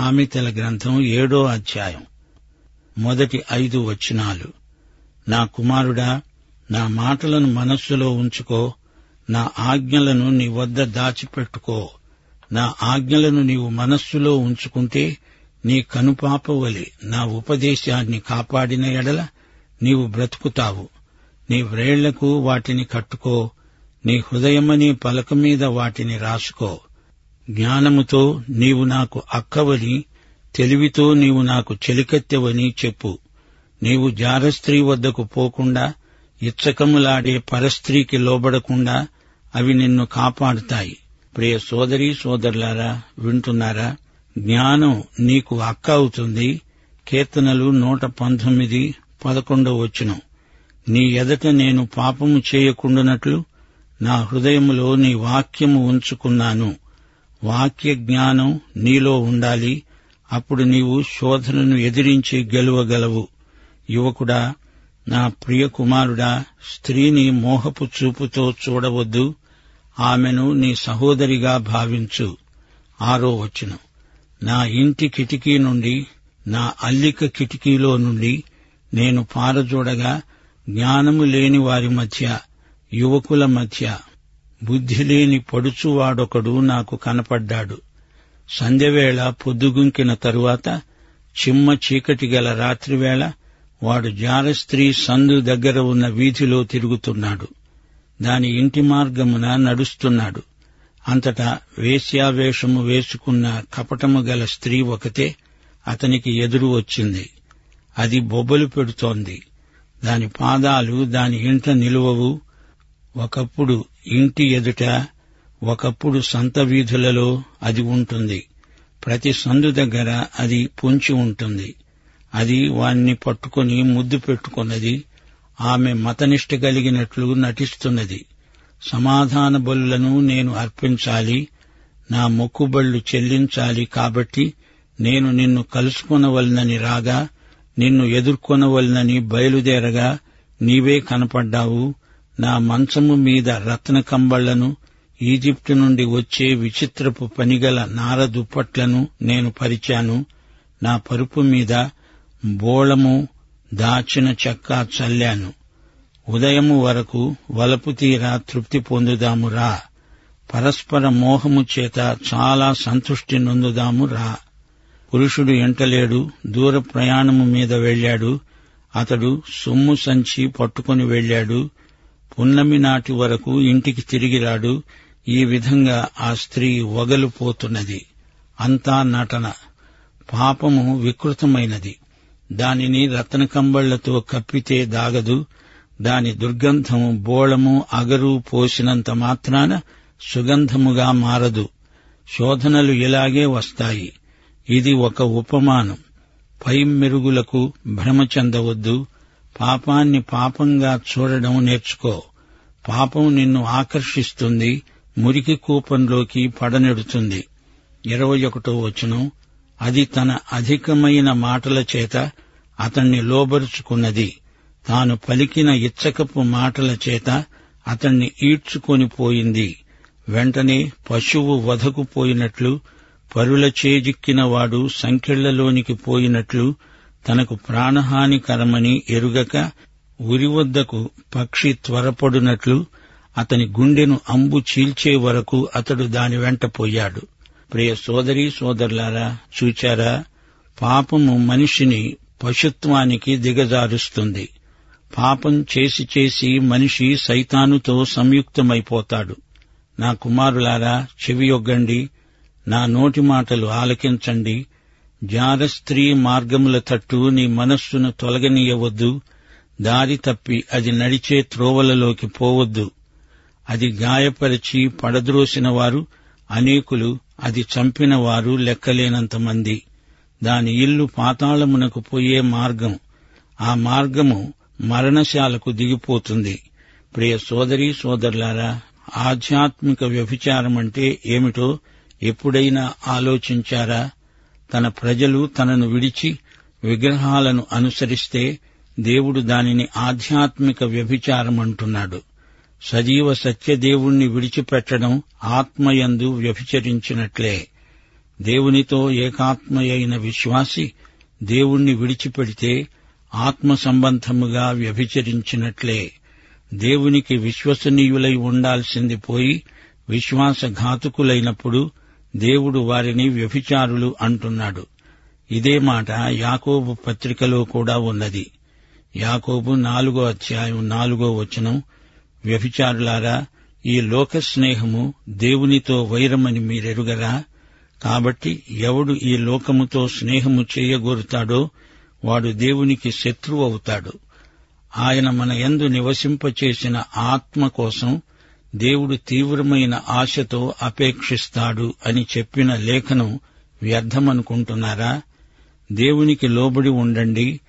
సామెతల గ్రంథం ఏడో అధ్యాయం. మొదటి ఐదు వచనాలు. నా కుమారుడా నా మాటలను మనస్సులో ఉంచుకో. నా ఆజ్ఞలను నీ వద్ద దాచిపెట్టుకో. నా ఆజ్ఞలను నీవు మనస్సులో ఉంచుకుంటే నీ కనుపాపవలి నా ఉపదేశాన్ని కాపాడిన ఎడల నీవు బ్రతుకుతావు. నీ వ్రేళ్ళకు వాటిని కట్టుకో. నీ హృదయమనే పలక మీద వాటిని రాసుకో. జ్ఞానముతో నీవు నాకు అక్కవని తెలివితో నీవు నాకు చెలికత్తెవని చెప్పు. నీవు జారస్త్రీ వద్దకు పోకుండా ఇచ్చకములాడే పరస్త్రీకి లోబడకుండా అవి నిన్ను కాపాడుతాయి. ప్రియ సోదరి సోదరులారా వింటున్నారా? జ్ఞానం నీకు అక్క అవుతుంది. కీర్తనలు నూట పంతొమ్మిది పదకొండవ వచ్చును నీ ఎదట నేను పాపము చేయకుండానట్లు నా హృదయములో నీ వాక్యము ఉంచుకున్నాను. వాక్య జ్ఞానం నీలో ఉండాలి. అప్పుడు నీవు శోధనను ఎదిరించి గెలువగలవు. యువకుడా నా ప్రియ కుమారుడా స్త్రీని మోహపు చూపుతో చూడవద్దు. ఆమెను నీ సహోదరిగా భావించు. ఆరో వచ్చును నా ఇంటి కిటికీ నుండి నా అల్లిక కిటికీలో నుండి నేను పారజూడగా జ్ఞానము లేని వారి మధ్య యువకుల మధ్య బుద్ధి లేని పడుచువాడొకడు నాకు కనపడ్డాడు. సంధ్యవేళ పొద్దుగుంకిన తరువాత చిమ్మ చీకటి గల రాత్రివేళ వాడు జారస్త్రీ సందు దగ్గర ఉన్న వీధిలో తిరుగుతున్నాడు. దాని ఇంటి మార్గమున నడుస్తున్నాడు. అంతటా వేశ్యావేషము వేసుకున్న కపటము గల స్త్రీ ఒకతే అతనికి ఎదురు వచ్చింది. అది బొబ్బలు పెడుతోంది. దాని పాదాలు దాని ఇంట నిలువవు. ఒకప్పుడు ఇంటి ఎదుట ఒకప్పుడు సంత వీధులలో అది ఉంటుంది. ప్రతి సందు దగ్గర అది పొంచి ఉంటుంది. అది వాణ్ణి పట్టుకొని ముద్దు పెట్టుకున్నది. ఆమె మతనిష్ట కలిగినట్లు నటిస్తున్నది. సమాధాన బలులను నేను అర్పించాలి. నా మొక్కుబళ్ళు చెల్లించాలి కాబట్టి నేను నిన్ను కలుసుకొనవలనని రాగా నిన్ను ఎదుర్కొనవలనని బయలుదేరగా నీవే కనపడ్డావు. నా మంచము మీద రత్న కంబళ్ళను ఈజిప్టు నుండి వచ్చే విచిత్రపు పనిగల నార దుప్పట్లను నేను పరిచాను. నా పరుపు మీద బోళము దాచిన చెక్క చల్లాను. ఉదయము వరకు వలపు తీరా తృప్తి పొందుదాము రా. పరస్పర మోహము చేత చాలా సంతృష్టి నొందుదాము రా. పురుషుడు ఎంటలేడు దూర ప్రయాణము మీద వెళ్ళాడు అతడు సొమ్ము సంచి పట్టుకుని వెళ్ళాడు పున్నమి నాటి వరకు ఇంటికి తిరిగిరాడు. ఈ విధంగా ఆ స్త్రీ వగలుపోతున్నది. అంతా నటన. పాపము వికృతమైనది. దానిని రత్నకంబళ్ళతో కప్పితే దాగదు. దాని దుర్గంధము బోళము అగరు పోసినంత మాత్రాన సుగంధముగా మారదు. శోధనలు ఇలాగే వస్తాయి. ఇది ఒక ఉపమానం. పై మెరుగులకు భ్రమ చెందవద్దు. పాపాన్ని పాపంగా చూడడం నేర్చుకో. పాపం నిన్ను ఆకర్షిస్తుంది మురికి కూపంలోకి పడనెడుతుంది. ఇరవై ఒకటో వచనం అది తన అధికమైన మాటల చేత అతణ్ణి లోబరుచుకున్నది. తాను పలికిన ఇచ్చకపు మాటల చేత అతణ్ణి ఈడ్చుకొని పోయింది. వెంటనే పశువు వధకు పోయినట్లు పరుల చేజిక్కిన వాడు సంఖ్యళ్ళలోనికి పోయినట్లు తనకు ప్రాణహానికరమని ఎరుగక ఉరివద్దకు పక్షి త్వరపడునట్లు అతని గుండెను అంబు చీల్చే వరకు అతడు దాని వెంట పోయాడు. ప్రియ సోదరి సోదరులారా చూచారా? పాపము మనిషిని పశుత్వానికి దిగజారుస్తుంది. పాపం చేసి చేసి మనిషి సైతానుతో సంయుక్తమైపోతాడు. నా కుమారులారా చెవియొగ్గండి. నా నోటి మాటలు ఆలకించండి. జార స్త్రీ మార్గముల తట్టు నీ మనస్సును తొలగనీయవద్దు. దారి తప్పి అది నడిచే త్రోవలలోకి పోవద్దు. అది గాయపరిచి పడద్రోసిన వారు అనేకులు అది చంపిన వారు లెక్కలేనంతమంది దాని ఇల్లు పాతాళమునకు పోయే మార్గం. ఆ మార్గము మరణశాలకు దిగిపోతుంది. ప్రియ సోదరి సోదరులారా ఆధ్యాత్మిక వ్యభిచారం అంటే ఏమిటో ఎప్పుడైనా ఆలోచించారా? తన ప్రజలు తనను విడిచి విగ్రహాలను అనుసరిస్తే దేవుడు దానిని ఆధ్యాత్మిక వ్యభిచారం అంటున్నాడు సజీవ సత్యదేవుణ్ణి విడిచిపెట్టడం ఆత్మయందు వ్యభిచరించినట్లే. దేవునితో ఏకాత్మయైన విశ్వాసి దేవుణ్ణి విడిచిపెడితే ఆత్మ సంబంధముగా వ్యభిచరించినట్లే. దేవునికి విశ్వసనీయులై ఉండాల్సింది పోయి విశ్వాసఘాతుకులైనప్పుడు దేవుడు వారిని వ్యభిచారులు అంటున్నాడు. ఇదే మాట యాకోబు పత్రికలో కూడా ఉన్నది. యాకోబు నాలుగో అధ్యాయం నాలుగో వచనం. వ్యభిచారులారా ఈ లోక స్నేహము దేవునితో వైరమని మీరెరుగరా? కాబట్టి ఎవడు ఈ లోకముతో స్నేహము చేయగోరుతాడో వాడు దేవునికి శత్రువు అవుతాడు. ఆయన మన యందు నివసింపచేసిన ఆత్మ కోసం దేవుడు తీవ్రమైన ఆశతో అపేక్షిస్తాడు అని చెప్పిన లేఖనం వ్యర్థమనుకుంటున్నారా? దేవునికి లోబడి ఉండండి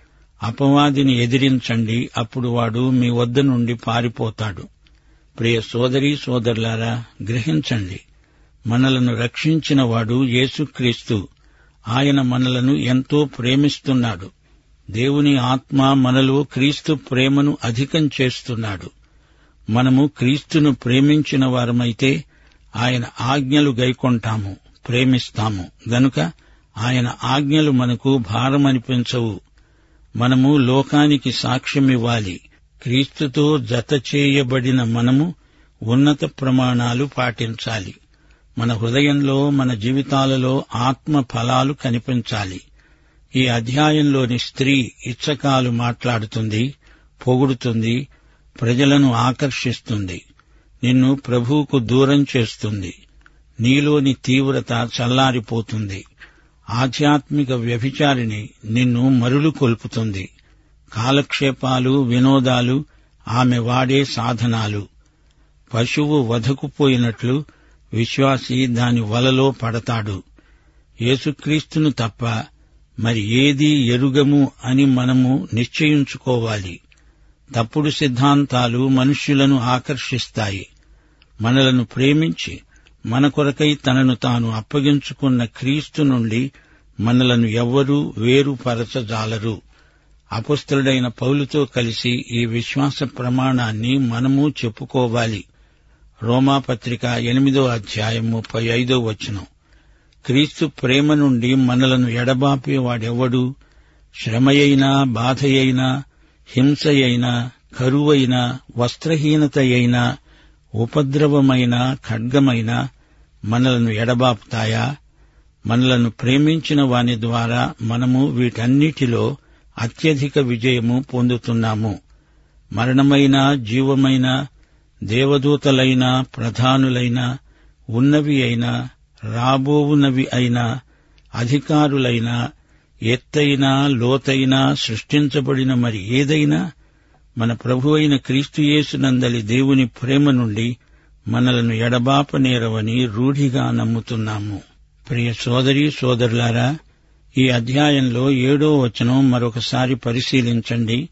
అపవాదిని ఎదిరించండి అప్పుడు వాడు మీ వద్ద నుండి పారిపోతాడు. ప్రియ సోదరీ సోదరులారా గ్రహించండి మనలను రక్షించిన వాడు యేసుక్రీస్తు. ఆయన మనలను ఎంతో ప్రేమిస్తున్నాడు. దేవుని ఆత్మ మనలో క్రీస్తు ప్రేమను అధికం చేస్తున్నాడు. మనము క్రీస్తును ప్రేమించిన వారమైతే ఆయన ఆజ్ఞలు గైకొంటాము ప్రేమిస్తాము. గనుక ఆయన ఆజ్ఞలు మనకు భారమనిపించవు. మనము లోకానికి సాక్ష్యమివ్వాలి. క్రీస్తుతో జత చేయబడిన మనము ఉన్నత ప్రమాణాలు పాటించాలి. మన హృదయంలో మన జీవితాలలో ఆత్మ ఫలాలు కనిపించాలి. ఈ అధ్యాయంలోని స్త్రీ ఇచ్చకాలు మాట్లాడుతుంది పొగుడుతుంది ప్రజలను ఆకర్షిస్తుంది. నిన్ను ప్రభువుకు దూరం చేస్తుంది. నీలోని తీవ్రత చల్లారిపోతుంది. ఆధ్యాత్మిక వ్యభిచారిణి నిన్ను మరులు కొల్పుతుంది కాలక్షేపాలు వినోదాలు ఆమె వాడే సాధనాలు. పశువు వధకుపోయినట్లు విశ్వాసి దాని వలలో పడతాడు. యేసుక్రీస్తును తప్ప మరి ఏది ఎరుగము అని మనము నిశ్చయించుకోవాలి. తప్పుడు సిద్ధాంతాలు మనుష్యులను ఆకర్షిస్తాయి. మనలను ప్రేమించి మన కొరకై తనను తాను అప్పగించుకున్న క్రీస్తు నుండి మనలను ఎవ్వరూ వేరుపరచజాలరు. అపుస్తుడైన పౌలుతో కలిసి ఈ విశ్వాస ప్రమాణాన్ని మనము చెప్పుకోవాలి. రోమాపత్రిక ఎనిమిదో అధ్యాయం ముప్పై ఐదో వచనం. క్రీస్తు ప్రేమ నుండి మనలను ఎడబాపేవాడెవ్వడు శ్రమయైనా బాధయైనా హింసయైనా కరువైనా వస్త్రహీనతయైనా ఉపద్రవమైన ఖడ్గమైన మనలను ఎడబాపుతాయా? మనలను ప్రేమించిన వాని ద్వారా మనము వీటన్నిటిలో అత్యధిక విజయము పొందుతున్నాము. మరణమైన జీవమైన దేవదూతలైన ప్రధానులైన ఉన్నవి అయినా రాబోవునవి అయినా అధికారులైనా ఎత్తైన లోతైన సృష్టించబడిన మరి ఏదైనా మన ప్రభు అయిన క్రీస్తుయేసునందలి దేవుని ప్రేమ నుండి మనలను ఎడబాపనేరవని రూఢిగా నమ్ముతున్నాము. ప్రియ సోదరి సోదరులారా ఈ అధ్యాయంలో ఏడో వచనం మరొకసారి పరిశీలించండి.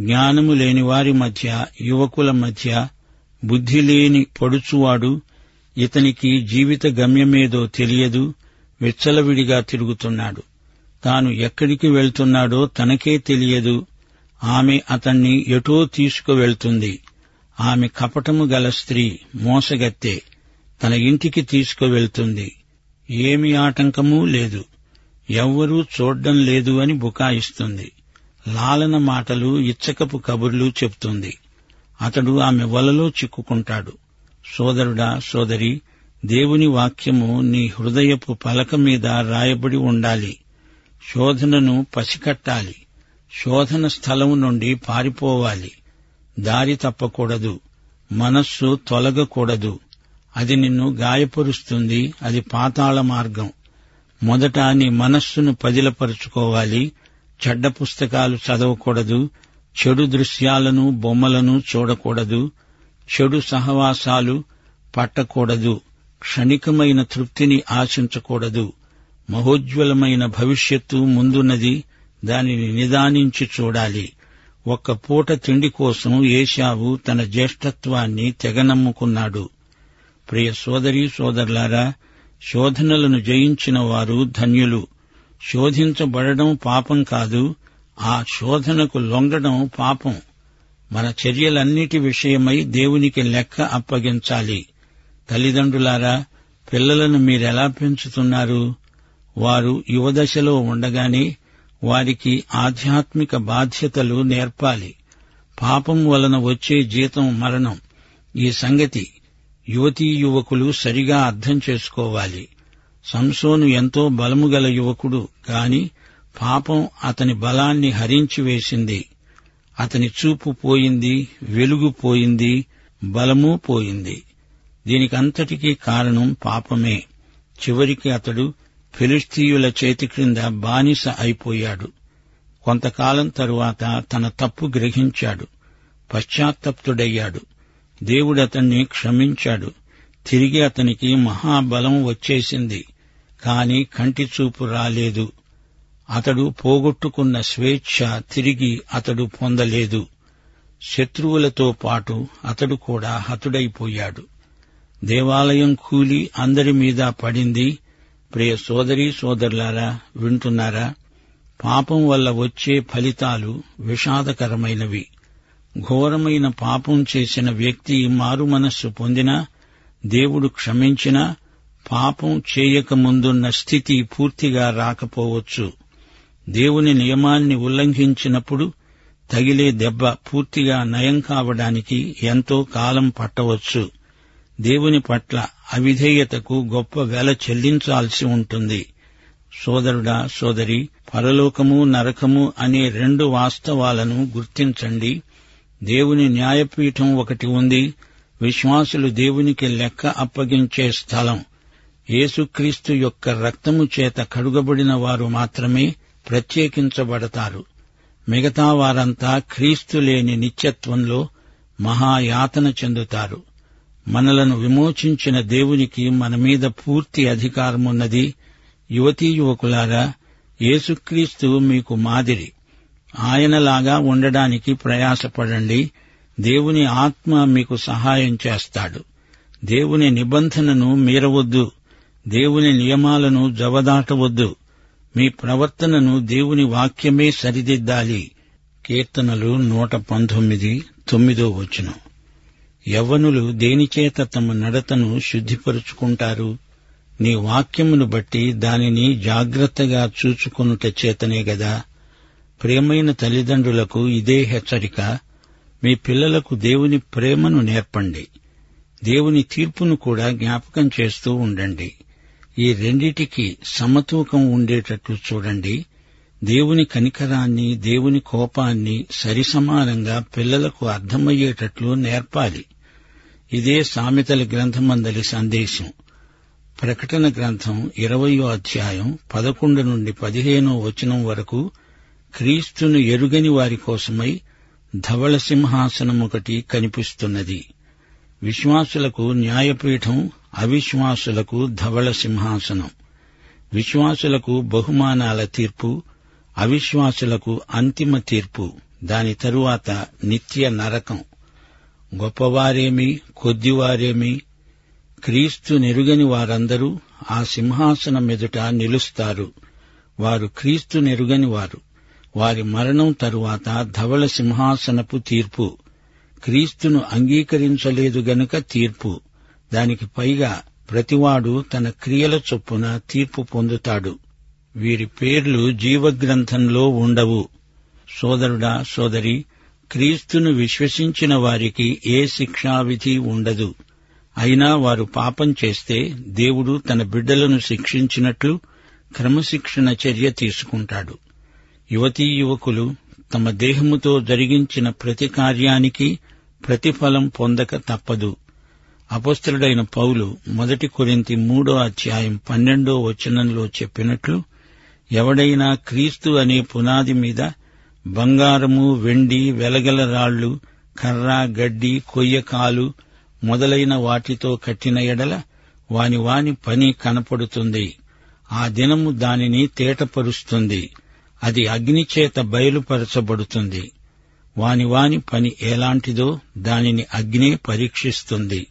జ్ఞానము లేని వారి మధ్య యువకుల మధ్య బుద్ధి లేని పొడుచువాడు ఇతనికి జీవిత గమ్యమేదో తెలియదు విచ్చలవిడిగా తిరుగుతున్నాడు. తాను ఎక్కడికి వెళ్తున్నాడో తనకే తెలియదు. ఆమె అతన్ని ఎటో తీసుకువెళ్తుంది. ఆమె కపటము గల స్త్రీ మోసగత్తే తన ఇంటికి తీసుకువెళ్తుంది. ఏమి ఆటంకమూ లేదు. ఎవ్వరూ చూడ్డం లేదు అని బుకాయిస్తుంది. లాలన మాటలు ఇచ్చకపు కబుర్లు చెప్తుంది. అతడు ఆమె వలలో చిక్కుకుంటాడు. సోదరుడా సోదరి దేవుని వాక్యము నీ హృదయపు పలక మీద రాయబడి ఉండాలి. శోధనను పసికట్టాలి. శోధన స్థలం నుండి పారిపోవాలి. దారి తప్పకూడదు. మనస్సు తొలగకూడదు. అది నిన్ను గాయపరుస్తుంది. అది పాతాళ మార్గం. మొదట నీ మనస్సును పదిలపరుచుకోవాలి. చెడ్డ పుస్తకాలు చదవకూడదు. చెడు దృశ్యాలను బొమ్మలను చూడకూడదు. చెడు సహవాసాలు పట్టకూడదు. క్షణికమైన తృప్తిని ఆశించకూడదు. మహోజ్వలమైన భవిష్యత్తు ముందున్నది. దానిని నిదానించి చూడాలి. ఒక్క పూట తిండి కోసం ఏశావు తన జ్యేష్ఠత్వాన్ని తెగనమ్ముకున్నాడు. ప్రియ సోదరీ సోదరులారా శోధనలను జయించిన వారు ధన్యులు. శోధించబడడం పాపం కాదు ఆ శోధనకు లొంగడం పాపం. మన చర్యలన్నిటి విషయమై దేవునికి లెక్క అప్పగించాలి. తల్లిదండ్రులారా పిల్లలను మీరెలా పెంచుతున్నారు? వారు యువదశలో ఉండగానే వారికి ఆధ్యాత్మిక బాధ్యతలు నేర్పాలి. పాపం వలన వచ్చే జీతం మరణం. ఈ సంగతి యువతీ యువకులు సరిగా అర్థం చేసుకోవాలి. సంసోను ఎంతో బలము గల యువకుడు కాని పాపం అతని బలాన్ని హరించి వేసింది. అతని చూపు పోయింది వెలుగు పోయింది బలము పోయింది. దీనికంతటికీ కారణం పాపమే. చివరికి అతడు ఫిలిస్తీయుల చేతి క్రింద బానిస అయిపోయాడు. కొంతకాలం తరువాత తన తప్పు గ్రహించాడు. పశ్చాత్తప్తుడయ్యాడు. దేవుడతన్ని క్షమించాడు. తిరిగి అతనికి మహాబలం వచ్చేసింది. కాని కంటి చూపు రాలేదు. అతడు పోగొట్టుకున్న స్వేచ్ఛ తిరిగి అతడు పొందలేదు. శత్రువులతో పాటు అతడు కూడా హతుడైపోయాడు. దేవాలయం కూలి అందరి మీద పడింది. ప్రియ సోదరి సోదరులారా వింటున్నారా? పాపం వల్ల వచ్చే ఫలితాలు విషాదకరమైనవి. ఘోరమైన పాపం చేసిన వ్యక్తి మారు మనస్సు పొందినా దేవుడు క్షమించినా పాపం చేయకముందున్న స్థితి పూర్తిగా రాకపోవచ్చు. దేవుని నియమాన్ని ఉల్లంఘించినప్పుడు తగిలే దెబ్బ పూర్తిగా నయం కావడానికి ఎంతో కాలం పట్టవచ్చు. దేవుని పట్ల అవిధేయతకు గొప్ప వెల చెల్లించాల్సి ఉంటుంది. సోదరుడా సోదరి పరలోకము నరకము అనే రెండు వాస్తవాలను గుర్తించండి. దేవుని న్యాయపీఠం ఒకటి ఉంది. విశ్వాసులు దేవునికి లెక్క అప్పగించే స్థలం. యేసుక్రీస్తు యొక్క రక్తము చేత కడుగబడిన వారు మాత్రమే ప్రత్యేకించబడతారు. మిగతా వారంతా క్రీస్తు లేని నిత్యత్వంలో మహాయాతన చెందుతారు. మనలను విమోచించిన దేవునికి మన మీద పూర్తి అధికారమున్నది యువతీ యువకులారా యేసుక్రీస్తు మీకు మాదిరి. ఆయనలాగా ఉండడానికి ప్రయాసపడండి. దేవుని ఆత్మ మీకు సహాయం చేస్తాడు. దేవుని నిబంధనను మీరవద్దు. దేవుని నియమాలను జవదాటవద్దు. మీ ప్రవర్తనను దేవుని వాక్యమే సరిదిద్దాలి. కీర్తనలు నూట పంతొమ్మిది తొమ్మిదో వచనం. యవ్వనులు దేనిచేత తమ నడతను శుద్ధిపరుచుకుంటారు? నీ వాక్యమును బట్టి దానిని జాగ్రత్తగా చూచుకొనుట చేతనే గదా? ప్రేమైన తల్లిదండ్రులకు ఇదే హెచ్చరిక. మీ పిల్లలకు దేవుని ప్రేమను నేర్పండి. దేవుని తీర్పును కూడా జ్ఞాపకం చేస్తూ ఉండండి. ఈ రెండిటికి సమతూకం ఉండేటట్లు చూడండి. దేవుని కనికరాన్ని దేవుని కోపాన్ని సరిసమానంగా పిల్లలకు అర్థమయ్యేటట్లు నేర్పాలి. ఇదే సామెతల గ్రంథమందలి సందేశం. ప్రకటన గ్రంథం ఇరవయో అధ్యాయం పదకొండు నుండి పదిహేనో వచనం వరకు క్రీస్తును ఎరుగని వారి కోసమై ధవళ సింహాసనం ఒకటి కనిపిస్తున్నది. విశ్వాసులకు న్యాయపీఠం అవిశ్వాసులకు ధవళ సింహాసనం. విశ్వాసులకు బహుమానాల తీర్పు అవిశ్వాసులకు అంతిమ తీర్పు దాని తరువాత నిత్య నరకం. గొప్పవారేమి కొద్దివారేమి క్రీస్తు నెరుగని వారందరూ ఆ సింహాసనం ఎదుట నిలుస్తారు. వారు క్రీస్తు నెరుగని వారు. వారి మరణం తరువాత ధవళ సింహాసనపు తీర్పు. క్రీస్తును అంగీకరించలేదు గనుక తీర్పు. దానికి పైగా ప్రతివాడు తన క్రియల చొప్పున తీర్పు పొందుతాడు. వీరి పేర్లు జీవగ్రంథంలో ఉండవు. సోదరుడా సోదరి క్రీస్తును విశ్వసించిన వారికి ఏ శిక్షావిధి ఉండదు. అయినా వారు పాపం చేస్తే దేవుడు తన బిడ్డలను శిక్షించినట్లు క్రమశిక్షణ చర్య తీసుకుంటాడు. యువతీ యువకులు తమ దేహముతో జరిగించిన ప్రతి కార్యానికి ప్రతిఫలం పొందక తప్పదు. అపస్తుడైన పౌలు మొదటి కొరింతి మూడో అధ్యాయం పన్నెండో వచనంలో చెప్పినట్లు ఎవడైనా క్రీస్తు అనే పునాది మీద బంగారము వెండి వెలగల రాళ్ళు కర్ర గడ్డి కొయ్యకాలు మొదలైన వాటితో కట్టిన ఎడల వాని వాని పని కనపడుతుంది. ఆ దినము దానిని తేటపరుస్తుంది. అది అగ్నిచేత బయలుపరచబడుతుంది. వాని వాని పని ఎలాంటిదో దానిని అగ్నే పరీక్షిస్తుంది.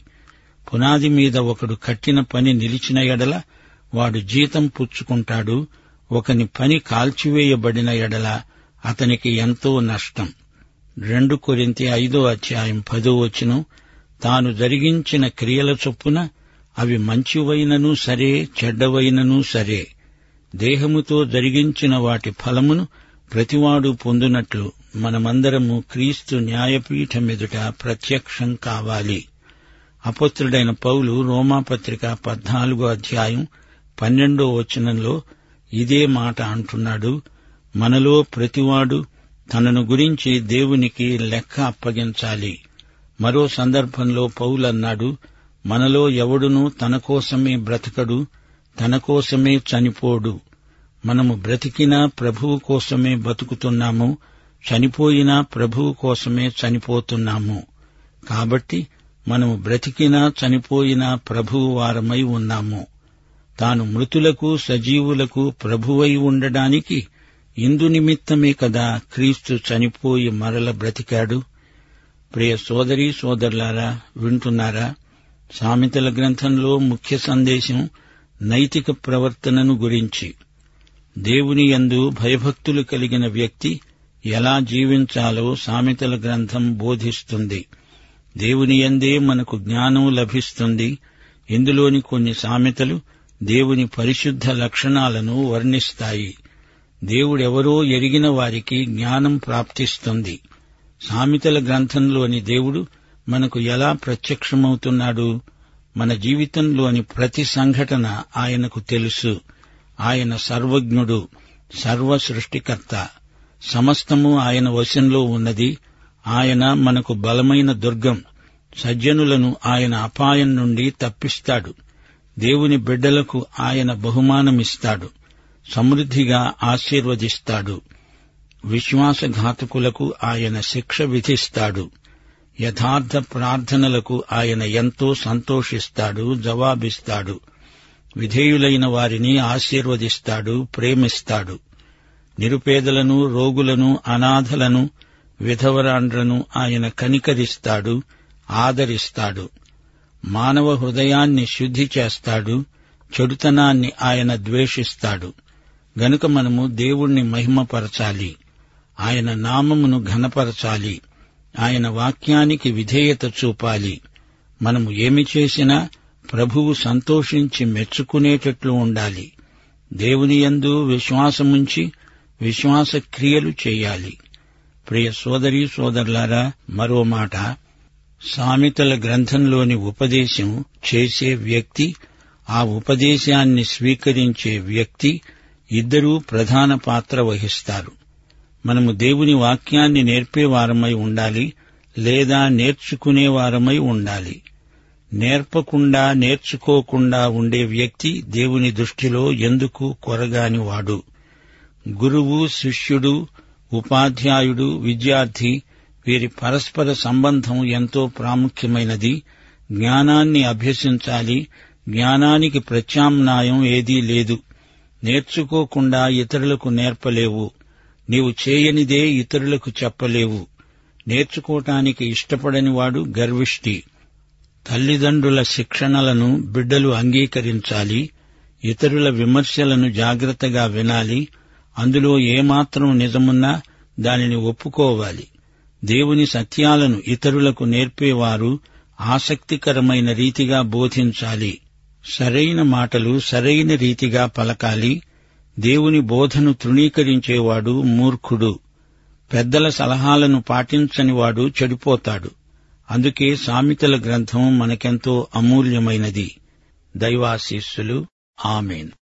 పునాది మీద ఒకడు కట్టిన పని నిలిచిన ఎడల వాడు జీతం పుచ్చుకుంటాడు. ఒకని పని కాల్చివేయబడిన ఎడల అతనికి ఎంతో నష్టం. రెండు కొరింతి ఐదో అధ్యాయం పదో వచనం తాను జరిగించిన క్రియల చొప్పున అవి మంచివైనను సరే చెడ్డవైనను సరే. దేహముతో జరిగించిన వాటి ఫలమును ప్రతివాడు పొందునట్లు మనమందరము క్రీస్తు న్యాయపీఠమెదుట ప్రత్యక్షం కావాలి. అపత్రుడైన పౌలు రోమాపత్రిక పద్నాలుగో అధ్యాయం పన్నెండో వచనంలో ఇదే మాట అంటున్నాడు. మనలో ప్రతివాడు తనను గురించి దేవునికి లెక్క అప్పగించాలి. మరో సందర్భంలో పౌలన్నాడు మనలో ఎవడునూ తన కోసమే బ్రతకడు తన కోసమే చనిపోడు. మనము బ్రతికినా ప్రభువు కోసమే బతుకుతున్నాము చనిపోయినా ప్రభువు కోసమే చనిపోతున్నాము. కాబట్టి మనము బ్రతికినా చనిపోయినా ప్రభువు వారమై ఉన్నాము. తాను మృతులకు సజీవులకు ప్రభువై ఉండడానికి ఇందు నిమిత్తమే కదా క్రీస్తు చనిపోయి మరల బ్రతికాడు. ప్రియ సోదరి సోదరులారా వింటున్నారా? సామెతల గ్రంథంలో ముఖ్య సందేశం నైతిక ప్రవర్తనను గురించి. దేవుని యందు భయభక్తులు కలిగిన వ్యక్తి ఎలా జీవించాలో సామెతల గ్రంథం బోధిస్తుంది. దేవుని యందే మనకు జ్ఞానం లభిస్తుంది. ఇందులోని కొన్ని సామెతలు దేవుని పరిశుద్ధ లక్షణాలను వర్ణిస్తాయి. దేవుడెవరో ఎరిగిన వారికి జ్ఞానం ప్రాప్తిస్తుంది. సామెతల గ్రంథంలోని దేవుడు మనకు ఎలా ప్రత్యక్షమవుతున్నాడు? మన జీవితంలోని ప్రతి సంఘటన ఆయనకు తెలుసు. ఆయన సర్వజ్ఞుడు సర్వ సృష్టికర్త సమస్తము ఆయన వశంలో ఉన్నది. ఆయన మనకు బలమైన దుర్గం. సజ్జనులను ఆయన అపాయం నుండి తప్పిస్తాడు. దేవుని బిడ్డలకు ఆయన బహుమానమిస్తాడు. సమృద్ధిగా ఆశీర్వదిస్తాడు. విశ్వాసఘాతకులకు ఆయన శిక్ష విధిస్తాడు. యథార్థ ప్రార్థనలకు ఆయన ఎంతో సంతోషిస్తాడు జవాబిస్తాడు. విధేయులైన వారిని ఆశీర్వదిస్తాడు ప్రేమిస్తాడు. నిరుపేదలను రోగులను అనాథలను విధవరాండ్రను ఆయన కనికరిస్తాడు ఆదరిస్తాడు. మానవ హృదయాన్ని శుద్ధి చేస్తాడు చెడుతనాన్ని ఆయన ద్వేషిస్తాడు. గనుక మనము దేవుణ్ణి మహిమపరచాలి. ఆయన నామమును ఘనపరచాలి. ఆయన వాక్యానికి విధేయత చూపాలి. మనము ఏమి చేసినా ప్రభువు సంతోషించి మెచ్చుకునేటట్లు ఉండాలి. దేవుని యందు విశ్వాసముంచి విశ్వాస క్రియలు చేయాలి. ప్రియ సోదరీ సోదరులారా మరో మాట. సామెతల గ్రంథంలోని ఉపదేశం చేసే వ్యక్తి ఆ ఉపదేశాన్ని స్వీకరించే వ్యక్తి ఇద్దరూ ప్రధాన పాత్ర వహిస్తారు. మనము దేవుని వాక్యాన్ని నేర్పేవారమై ఉండాలి లేదా నేర్చుకునేవారమై ఉండాలి. నేర్పకుండా నేర్చుకోకుండా ఉండే వ్యక్తి దేవుని దృష్టిలో ఎందుకు కొరగాని వాడు గురువు శిష్యుడు ఉపాధ్యాయుడు విద్యార్థి వీరి పరస్పర సంబంధం ఎంతో ప్రాముఖ్యమైనది. జ్ఞానాన్ని అభ్యసించాలి. జ్ఞానానికి ప్రత్యామ్నాయం ఏదీ లేదు. నేర్చుకోకుండా ఇతరులకు నేర్పలేవు. నీవు చేయనిదే ఇతరులకు చెప్పలేవు. నేర్చుకోటానికి ఇష్టపడని వాడు గర్విష్టి తల్లిదండ్రుల శిక్షణలను బిడ్డలు అంగీకరించాలి. ఇతరుల విమర్శలను జాగ్రత్తగా వినాలి. అందులో ఏమాత్రం నిజమున్నా దానిని ఒప్పుకోవాలి. దేవుని సత్యాలను ఇతరులకు నేర్పేవారు ఆసక్తికరమైన రీతిగా బోధించాలి. సరైన మాటలు సరైన రీతిగా పలకాలి. దేవుని బోధను తృణీకరించేవాడు మూర్ఖుడు. పెద్దల సలహాలను పాటించనివాడు చెడిపోతాడు. అందుకే సామెతల గ్రంథం మనకెంతో అమూల్యమైనది. దైవాశీస్సులు. ఆమెను.